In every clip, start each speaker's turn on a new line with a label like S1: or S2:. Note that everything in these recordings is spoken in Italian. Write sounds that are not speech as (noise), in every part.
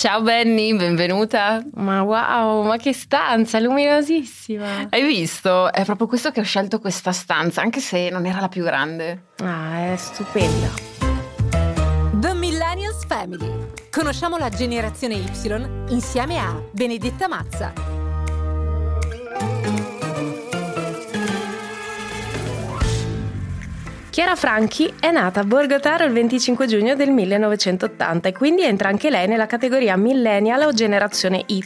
S1: Ciao Benny, benvenuta.
S2: Ma wow, ma che stanza, luminosissima.
S1: Hai visto? È proprio questo che ho scelto questa stanza, anche se non era la più grande.
S2: Ah, è stupenda.
S3: The Millennials Family. Conosciamo la generazione Y insieme a Benedetta Mazza.
S2: Chiara Franchi è nata a Borgotaro il 25 giugno del 1980 e quindi entra anche lei nella categoria millennial o generazione Y,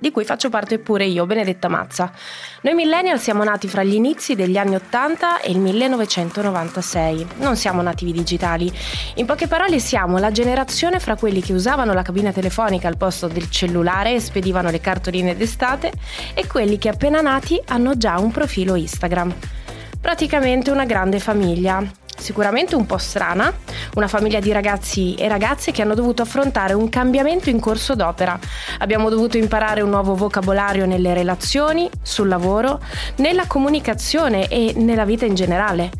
S2: di cui faccio parte pure io, Benedetta Mazza. Noi millennial siamo nati fra gli inizi degli anni 80 e il 1996. Non siamo nativi digitali. In poche parole siamo la generazione fra quelli che usavano la cabina telefonica al posto del cellulare e spedivano le cartoline d'estate e quelli che appena nati hanno già un profilo Instagram praticamente una grande famiglia. Sicuramente un po' strana, una famiglia di ragazzi e ragazze che hanno dovuto affrontare un cambiamento in corso d'opera. Abbiamo dovuto imparare un nuovo vocabolario nelle relazioni, sul lavoro, nella comunicazione e nella vita in generale.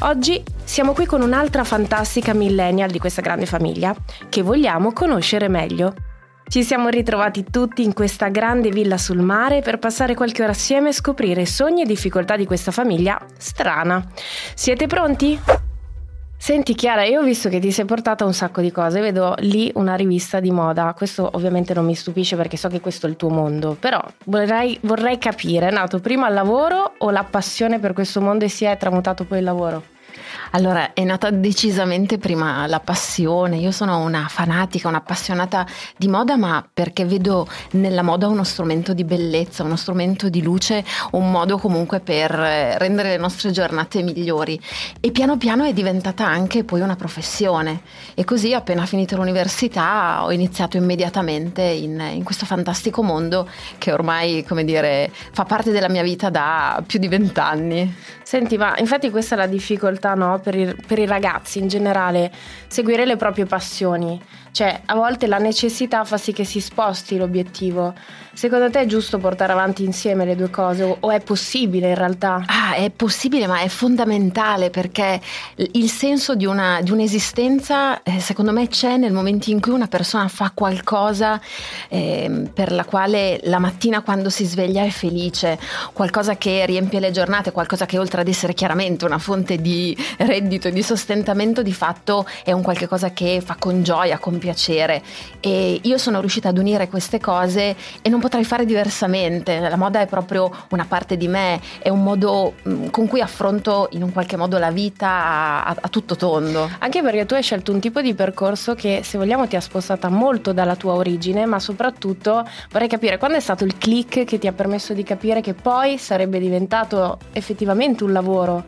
S2: Oggi siamo qui con un'altra fantastica millennial di questa grande famiglia che vogliamo conoscere meglio. Ci siamo ritrovati tutti in questa grande villa sul mare per passare qualche ora assieme e scoprire sogni e difficoltà di questa famiglia strana. Siete pronti? Senti Chiara, io ho visto che ti sei portata un sacco di cose, vedo lì una rivista di moda, questo ovviamente non mi stupisce perché so che questo è il tuo mondo, però vorrei, vorrei capire, è nato prima il lavoro o la passione per questo mondo e si è tramutato poi il lavoro?
S1: Allora, è nata decisamente prima la passione. Io sono una fanatica, un'appassionata di moda, ma perché vedo nella moda uno strumento di bellezza, uno strumento di luce, un modo comunque per eh, rendere le nostre giornate migliori. E piano piano è diventata anche poi una professione. E così, appena finito l'università, ho iniziato immediatamente in, in questo fantastico mondo che ormai, come dire, fa parte della mia vita da più di vent'anni.
S2: Senti, ma infatti questa è la difficoltà, no? per, i, per i ragazzi in generale, seguire le proprie passioni. Cioè, a volte la necessità fa sì che si sposti l'obiettivo. Secondo te è giusto portare avanti insieme le due cose o è possibile in realtà?
S1: Ah, è possibile, ma è fondamentale perché il senso di, una, di un'esistenza, eh, secondo me, c'è nel momento in cui una persona fa qualcosa eh, per la quale la mattina quando si sveglia è felice, qualcosa che riempie le giornate, qualcosa che oltre ad essere chiaramente una fonte di reddito e di sostentamento, di fatto è un qualche cosa che fa con gioia, con piacere piacere e io sono riuscita ad unire queste cose e non potrei fare diversamente. La moda è proprio una parte di me, è un modo mm, con cui affronto in un qualche modo la vita a, a tutto tondo.
S2: Anche perché tu hai scelto un tipo di percorso che se vogliamo ti ha spostata molto dalla tua origine, ma soprattutto vorrei capire quando è stato il click che ti ha permesso di capire che poi sarebbe diventato effettivamente un lavoro.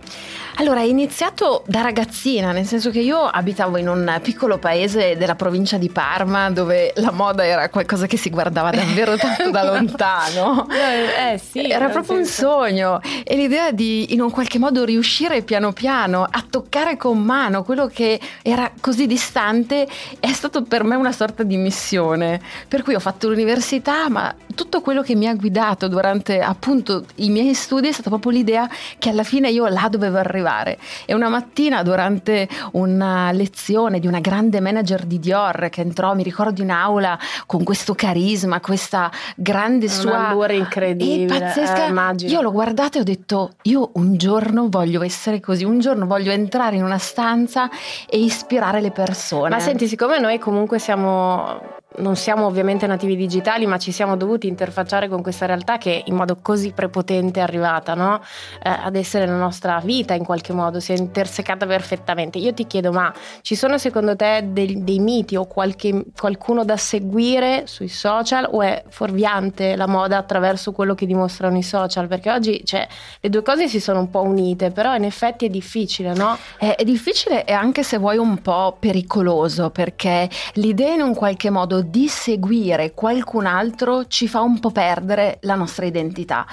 S1: Allora, è iniziato da ragazzina, nel senso che io abitavo in un piccolo paese della provincia di Parma dove la moda era qualcosa che si guardava davvero tanto da (laughs) lontano.
S2: Eh, eh sì.
S1: Era proprio un sogno e l'idea di in un qualche modo riuscire piano piano a toccare con mano quello che era così distante è stato per me una sorta di missione. Per cui ho fatto l'università, ma tutto quello che mi ha guidato durante appunto i miei studi è stata proprio l'idea che alla fine io là dovevo arrivare. E una mattina durante una lezione di una grande manager di Dior che entrò, mi ricordo in aula con questo carisma, questa grande
S2: una
S1: sua
S2: allure incredibile,
S1: pazzesca.
S2: Eh,
S1: io l'ho guardata e ho detto "Io un giorno voglio essere così, un giorno voglio entrare in una stanza e ispirare le persone".
S2: Ma senti, siccome noi comunque siamo non siamo ovviamente nativi digitali, ma ci siamo dovuti interfacciare con questa realtà che in modo così prepotente è arrivata no? eh, ad essere la nostra vita in qualche modo, si è intersecata perfettamente. Io ti chiedo, ma ci sono secondo te dei, dei miti o qualche, qualcuno da seguire sui social o è fuorviante la moda attraverso quello che dimostrano i social? Perché oggi cioè, le due cose si sono un po' unite, però in effetti è difficile, no?
S1: È, è difficile e anche se vuoi un po' pericoloso, perché l'idea in un qualche modo di seguire qualcun altro ci fa un po' perdere la nostra identità.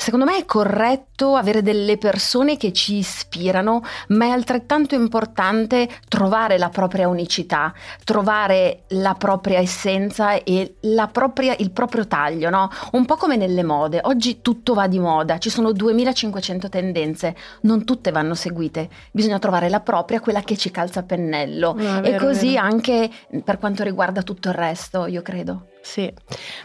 S1: Secondo me è corretto avere delle persone che ci ispirano, ma è altrettanto importante trovare la propria unicità, trovare la propria essenza e propria, il proprio taglio, no? Un po' come nelle mode. Oggi tutto va di moda, ci sono 2500 tendenze, non tutte vanno seguite. Bisogna trovare la propria, quella che ci calza a pennello.
S2: No,
S1: e
S2: vero,
S1: così
S2: vero.
S1: anche per quanto riguarda tutto il resto, io credo.
S2: Sì,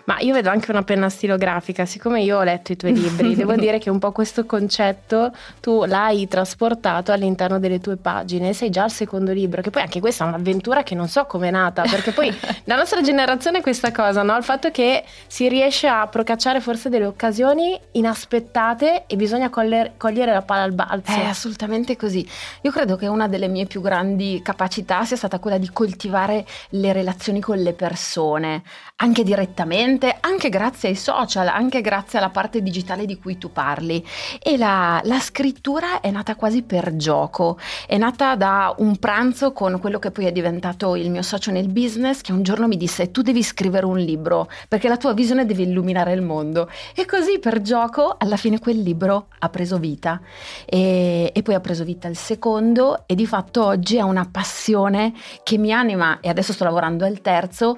S2: ma io vedo anche una penna stilografica, siccome io ho letto i tuoi libri, (laughs) devo dire che un po' questo concetto tu l'hai trasportato all'interno delle tue pagine, sei già al secondo libro, che poi anche questa è un'avventura che non so come è nata, perché poi (laughs) la nostra generazione è questa cosa, no? il fatto che si riesce a procacciare forse delle occasioni inaspettate e bisogna cogliere, cogliere la palla al balzo.
S1: È assolutamente così. Io credo che una delle mie più grandi capacità sia stata quella di coltivare le relazioni con le persone, anche anche direttamente, anche grazie ai social, anche grazie alla parte digitale di cui tu parli. E la, la scrittura è nata quasi per gioco, è nata da un pranzo con quello che poi è diventato il mio socio nel business, che un giorno mi disse tu devi scrivere un libro perché la tua visione deve illuminare il mondo. E così per gioco alla fine quel libro ha preso vita e, e poi ha preso vita il secondo e di fatto oggi è una passione che mi anima e adesso sto lavorando al terzo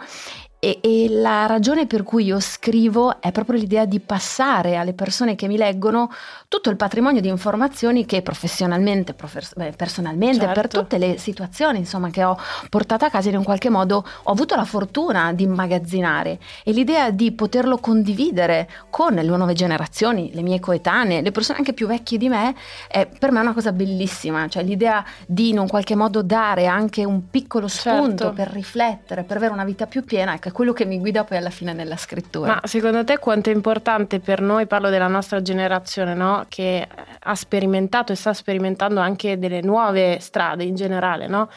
S1: e, e, la ragione per cui io scrivo è proprio l'idea di passare alle persone che mi leggono tutto il patrimonio di informazioni che professionalmente, profes- beh, personalmente, certo. per tutte le situazioni insomma, che ho portato a casa in un qualche modo ho avuto la fortuna di immagazzinare e l'idea di poterlo condividere con le nuove generazioni, le mie coetanee, le persone anche più vecchie di me, è per me una cosa bellissima, cioè l'idea di in un qualche modo dare anche un piccolo spunto certo. per riflettere, per avere una vita più piena, ecco, quello che mi guida poi alla fine nella scrittura.
S2: Ma secondo te quanto è importante per noi, parlo della nostra generazione, no? che ha sperimentato e sta sperimentando anche delle nuove strade in generale, no?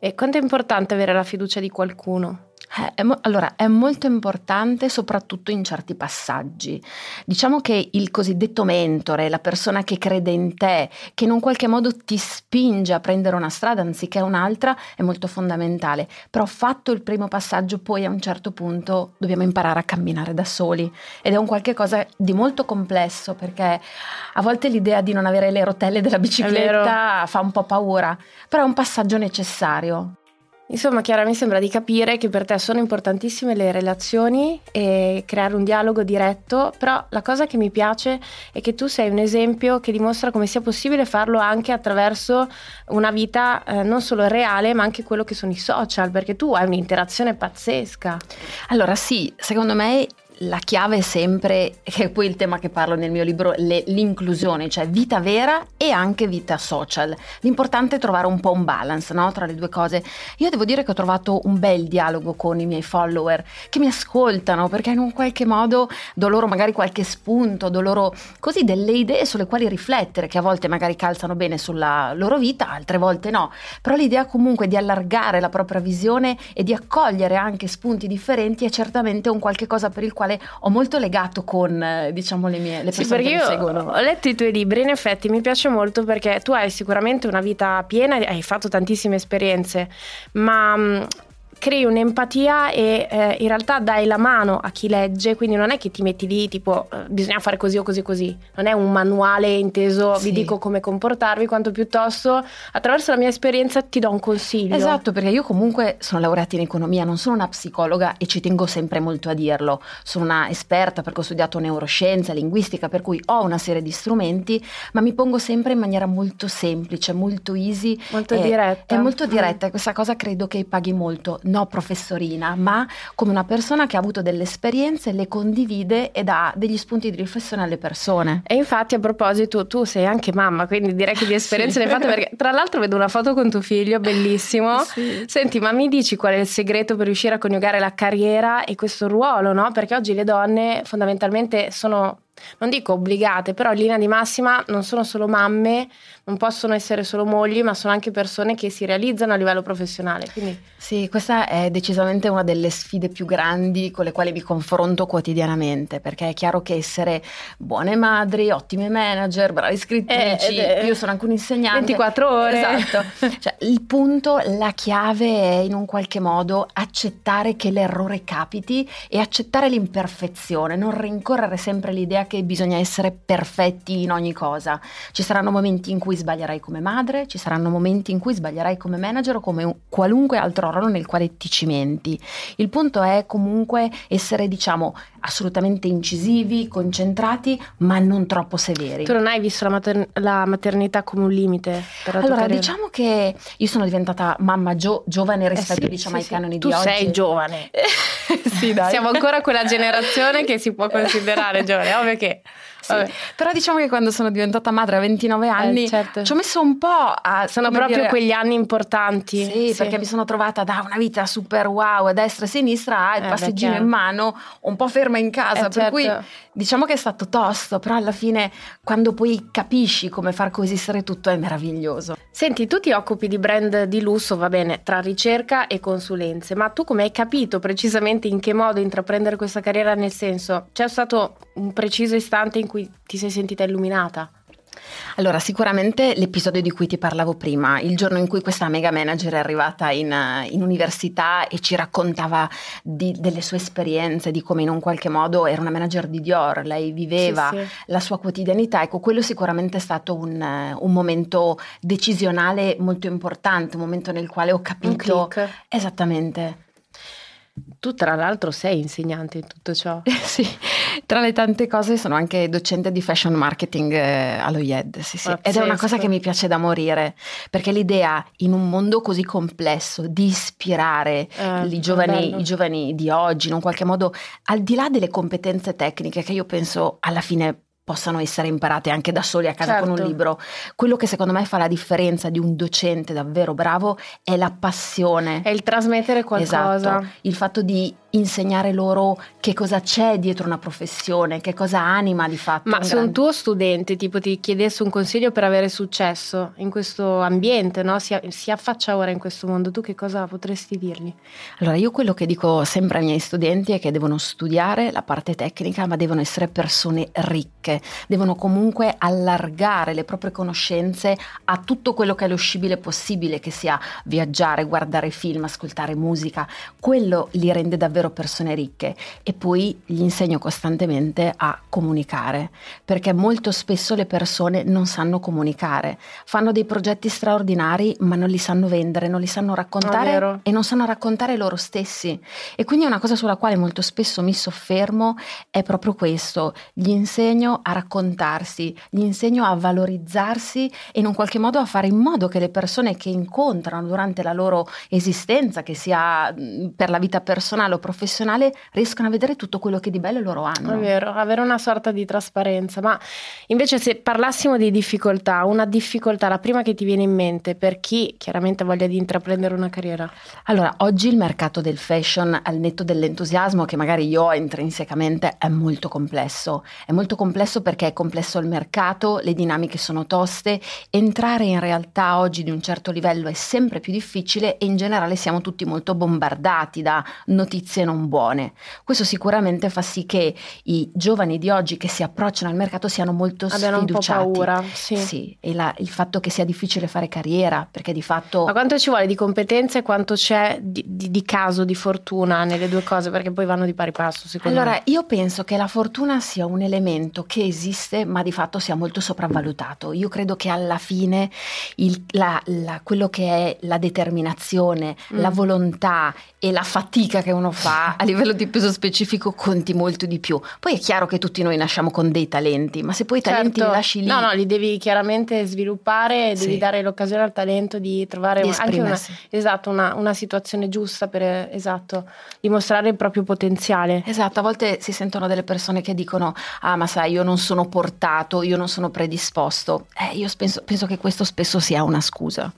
S2: E quanto è importante avere la fiducia di qualcuno?
S1: Eh, è mo- allora, è molto importante soprattutto in certi passaggi. Diciamo che il cosiddetto mentore, la persona che crede in te, che in un qualche modo ti spinge a prendere una strada anziché un'altra, è molto fondamentale. Però fatto il primo passaggio, poi a un certo punto dobbiamo imparare a camminare da soli. Ed è un qualche cosa di molto complesso perché a volte l'idea di non avere le rotelle della bicicletta fa un po' paura, però è un passaggio necessario.
S2: Insomma, Chiara, mi sembra di capire che per te sono importantissime le relazioni e creare un dialogo diretto, però la cosa che mi piace è che tu sei un esempio che dimostra come sia possibile farlo anche attraverso una vita eh, non solo reale, ma anche quello che sono i social, perché tu hai un'interazione pazzesca.
S1: Allora sì, secondo me la chiave è sempre, che è poi il tema che parlo nel mio libro, le, l'inclusione, cioè vita vera e anche vita social. L'importante è trovare un po' un balance no? tra le due cose. Io devo dire che ho trovato un bel dialogo con i miei follower che mi ascoltano perché in un qualche modo do loro magari qualche spunto, do loro così delle idee sulle quali riflettere, che a volte magari calzano bene sulla loro vita, altre volte no. Però l'idea comunque di allargare la propria visione e di accogliere anche spunti differenti è certamente un qualche cosa per il quale quale ho molto legato con eh, diciamo le mie le persone sì,
S2: perché
S1: che
S2: io
S1: seguono.
S2: Ho letto i tuoi libri, in effetti mi piace molto perché tu hai sicuramente una vita piena, hai fatto tantissime esperienze, ma mm, crei un'empatia e eh, in realtà dai la mano a chi legge, quindi non è che ti metti lì tipo eh, bisogna fare così o così così, non è un manuale inteso sì. vi dico come comportarvi, quanto piuttosto attraverso la mia esperienza ti do un consiglio.
S1: Esatto, perché io comunque sono laureata in economia, non sono una psicologa e ci tengo sempre molto a dirlo, sono una esperta perché ho studiato neuroscienza, linguistica, per cui ho una serie di strumenti, ma mi pongo sempre in maniera molto semplice, molto easy,
S2: molto e, diretta.
S1: È molto diretta mm. questa cosa credo che paghi molto no professorina, ma come una persona che ha avuto delle esperienze, le condivide e dà degli spunti di riflessione alle persone.
S2: E infatti a proposito, tu sei anche mamma, quindi direi che di (laughs) esperienze sì. ne hai fatte perché tra l'altro vedo una foto con tuo figlio, bellissimo. (laughs) Sì. Senti, ma mi dici qual è il segreto per riuscire a coniugare la carriera e questo ruolo, no? Perché oggi le donne fondamentalmente sono non dico obbligate, però in linea di massima non sono solo mamme, non possono essere solo mogli, ma sono anche persone che si realizzano a livello professionale. Quindi...
S1: Sì, questa è decisamente una delle sfide più grandi con le quali mi confronto quotidianamente, perché è chiaro che essere buone madri, ottime manager, brave scrittrici, eh, io sono anche un insegnante.
S2: 24 ore.
S1: Esatto. (laughs) cioè, il punto, la chiave è in un qualche modo accettare che l'errore capiti e accettare l'imperfezione, non rincorrere sempre l'idea che bisogna essere perfetti in ogni cosa. Ci saranno momenti in cui sbaglierai come madre, ci saranno momenti in cui sbaglierai come manager o come qualunque altro ruolo nel quale ti cimenti. Il punto è comunque essere, diciamo, assolutamente incisivi, concentrati, ma non troppo severi.
S2: Tu non hai visto la, mater- la maternità come un limite?
S1: Allora, diciamo che io sono diventata mamma gio- giovane rispetto
S2: Eh sì,
S1: diciamo,
S2: sì,
S1: ai
S2: sì.
S1: canoni
S2: tu
S1: di oggi.
S2: sei giovane. (laughs)
S1: sì, dai.
S2: Siamo ancora quella generazione che si può considerare giovane, ovvio che...
S1: Sì. Però diciamo che quando sono diventata madre a 29 anni
S2: certo.
S1: ci ho messo un po' a...
S2: Sono proprio
S1: dire-
S2: quegli anni importanti.
S1: Sì, perché mi sono trovata da una vita super wow a destra e a sinistra al
S2: Eh, beh,
S1: passeggino in mano, un po' ferma in casa,
S2: Eh,
S1: per
S2: certo.
S1: cui diciamo che è stato tosto, però alla fine quando poi capisci come far coesistere tutto è meraviglioso.
S2: Senti, tu ti occupi di brand di lusso, va bene, tra ricerca e consulenze, ma tu come hai capito precisamente in che modo intraprendere questa carriera? Nel senso, c'è stato un preciso istante in cui ti sei sentita illuminata?
S1: Allora, sicuramente l'episodio di cui ti parlavo prima, il giorno in cui questa mega manager è arrivata in, eh, in università e ci raccontava di- delle sue esperienze, di come in un qualche modo era una manager di Dior, lei viveva
S2: Sì, sì.
S1: la sua quotidianità, ecco, quello sicuramente è stato un, eh, un momento decisionale molto importante, un momento nel quale ho
S2: Un
S1: capito esattamente.
S2: Tu tra l'altro sei insegnante in tutto ciò. (laughs)
S1: sì, tra le tante cose sono anche docente di fashion marketing eh, allo IED, sì, sì. ed è una cosa che mi piace da morire, perché l'idea in un mondo così complesso di ispirare
S2: Eh,
S1: i, giovani, i giovani di oggi, in un qualche modo, al di là delle competenze tecniche che io penso alla fine possano essere imparate anche da soli a casa con
S2: Certo.
S1: un libro, quello che secondo me fa la differenza di un docente davvero bravo è la passione.
S2: È il trasmettere qualcosa.
S1: Esatto, il fatto di insegnare loro che cosa c'è dietro una professione, che cosa anima di fatto.
S2: Ma
S1: un
S2: se un
S1: grande-
S2: tuo studente tipo ti chiedesse un consiglio per avere successo in questo ambiente, no? si, si affaccia ora in questo mondo, tu che cosa potresti dirgli?
S1: Allora, io quello che dico sempre ai miei studenti è che devono studiare la parte tecnica, ma devono essere persone ricche, devono comunque allargare le proprie conoscenze a tutto quello che è lo scibile possibile, che sia viaggiare, guardare film, ascoltare musica. Quello li rende davvero persone ricche e poi gli insegno costantemente a comunicare, perché molto spesso le persone non sanno comunicare, fanno dei progetti straordinari, ma non li sanno vendere, non li sanno raccontare e non sanno raccontare loro stessi. E quindi una cosa sulla quale molto spesso mi soffermo è proprio questo, gli insegno a raccontarsi, gli insegno a valorizzarsi e in un qualche modo a fare in modo che le persone che incontrano durante la loro esistenza, che sia mh, per la vita personale o professionale, riescano a vedere tutto quello che di bello loro hanno.
S2: È vero, avere una sorta di trasparenza, ma invece se parlassimo di difficoltà, una difficoltà, la prima che ti viene in mente per chi chiaramente voglia di intraprendere una carriera.
S1: Allora, oggi il mercato del fashion, al netto dell'entusiasmo che magari io ho intrinsecamente, è molto complesso. È molto complesso perché è complesso il mercato, le dinamiche sono toste, entrare in realtà oggi di un certo livello è sempre più difficile e in generale siamo tutti molto bombardati da notizie non buone. Questo sicuramente fa sì che i giovani di oggi che si approcciano al mercato siano molto
S2: Abbiano un po'
S1: sfiduciati.
S2: paura, sì.
S1: Sì, e la- il fatto che sia difficile fare carriera, perché di fatto...
S2: Ma quanto ci vuole di competenze e quanto c'è di, di- di caso, di fortuna nelle due cose? Perché poi vanno di pari passo, secondo
S1: Allora,
S2: me.
S1: io penso che la fortuna sia un elemento che esiste, ma di fatto sia molto sopravvalutato. Io credo che alla fine il- la- la- quello che è la determinazione,
S2: Mm.
S1: la volontà e la fatica che uno fa (laughs) a livello di peso specifico conti molto di più. Poi è chiaro che tutti noi nasciamo con dei talenti, ma se poi i talenti
S2: Certo.
S1: li lasci lì
S2: No, no, li devi chiaramente sviluppare e devi
S1: Sì.
S2: dare l'occasione al talento di trovare
S1: di
S2: un- anche una, esatto, una, una situazione giusta per esatto, dimostrare il proprio potenziale.
S1: Esatto, a volte si sentono delle persone che dicono: Ah, ma sai, io non sono portato, io non sono predisposto. Eh, io penso, penso che questo spesso sia una scusa.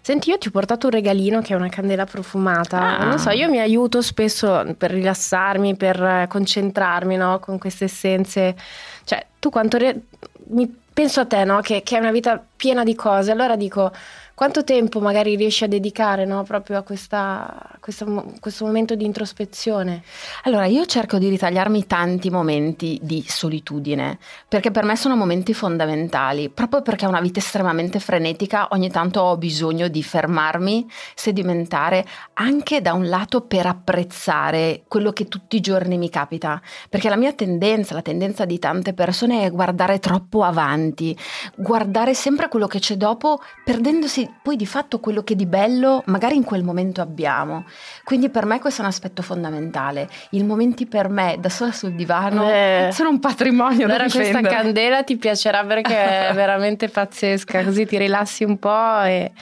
S2: Senti, io ti ho portato un regalino che è una candela profumata.
S1: Ah.
S2: Non so, io mi aiuto spesso per rilassarmi, per eh, concentrarmi, no? Con queste essenze. Cioè, tu quanto... re- mi penso a te, no? Che, che è una vita piena di cose. Allora dico, quanto tempo magari riesci a dedicare, no? Proprio a questa, a questa questo momento di introspezione?
S1: Allora, io cerco di ritagliarmi tanti momenti di solitudine, perché per me sono momenti fondamentali, proprio perché è una vita estremamente frenetica, ogni tanto ho bisogno di fermarmi, sedimentare, anche da un lato per apprezzare quello che tutti i giorni mi capita, perché la mia tendenza, la tendenza di tante persone è guardare troppo avanti, guardare sempre quello che c'è dopo, perdendosi noi poi di fatto quello che di bello magari in quel momento abbiamo. Quindi per me questo è un aspetto fondamentale. I momenti per me da sola sul divano eh, sono un patrimonio
S2: difendere. questa candela ti piacerà perché è (laughs) veramente pazzesca, così ti rilassi un po' e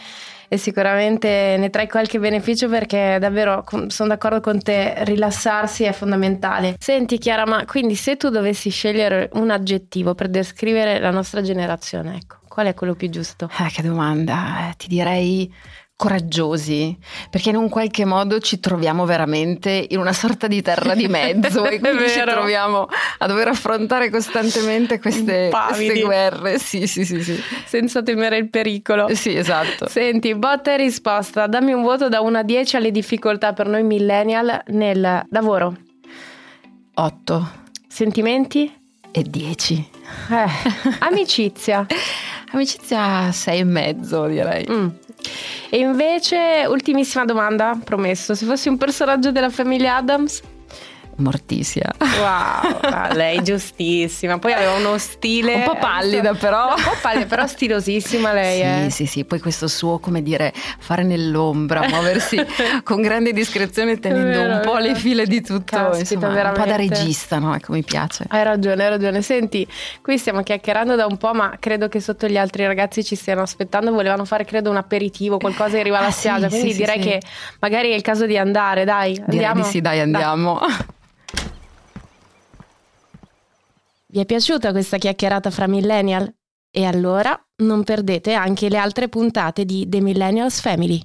S2: e sicuramente ne trai qualche beneficio perché davvero sono d'accordo con te, rilassarsi è fondamentale. Senti Chiara, ma quindi se tu dovessi scegliere un aggettivo per descrivere la nostra generazione, ecco, qual è quello più giusto?
S1: Eh, che domanda, eh, ti direi coraggiosi, perché in un qualche modo ci troviamo veramente in una sorta di terra di mezzo (laughs) e quindi ci troviamo a dover affrontare costantemente queste, queste, guerre. Sì, sì, sì, sì.
S2: Senza temere il pericolo.
S1: Sì, esatto.
S2: Senti, botta e risposta. Dammi un voto da 1 a 10 alle difficoltà per noi millennial nel lavoro.
S1: 8.
S2: Sentimenti?
S1: E 10.
S2: Eh, amicizia. (laughs)
S1: amicizia 6 e mezzo direi. Mm.
S2: E invece, ultimissima domanda, promesso, se fossi un personaggio della famiglia Adams,
S1: Morticia.
S2: Wow, (laughs) lei giustissima. Poi aveva uno stile
S1: un po' pallida, però.
S2: No, un po' pallida, però stilosissima lei.
S1: Sì,
S2: eh.
S1: sì, sì. Poi questo suo, come dire, fare nell'ombra, muoversi (laughs) con grande discrezione, tenendo vero, un po' vero. le file di tutto. Caspita, insomma, veramente. un po' da regista, no? Ecco, mi piace.
S2: Hai ragione, hai ragione. Senti, qui stiamo chiacchierando da un po', ma credo che sotto gli altri ragazzi ci stiano aspettando. Volevano fare, credo, un aperitivo, qualcosa che arriva alla ah, spiaggia. Sì, quindi sì, direi sì, che magari è il caso di andare, dai. Andiamo.
S1: Direi di sì, dai, andiamo. Dai.
S2: Vi è piaciuta questa chiacchierata fra millennial? E allora non perdete anche le altre puntate di The Millennials Family.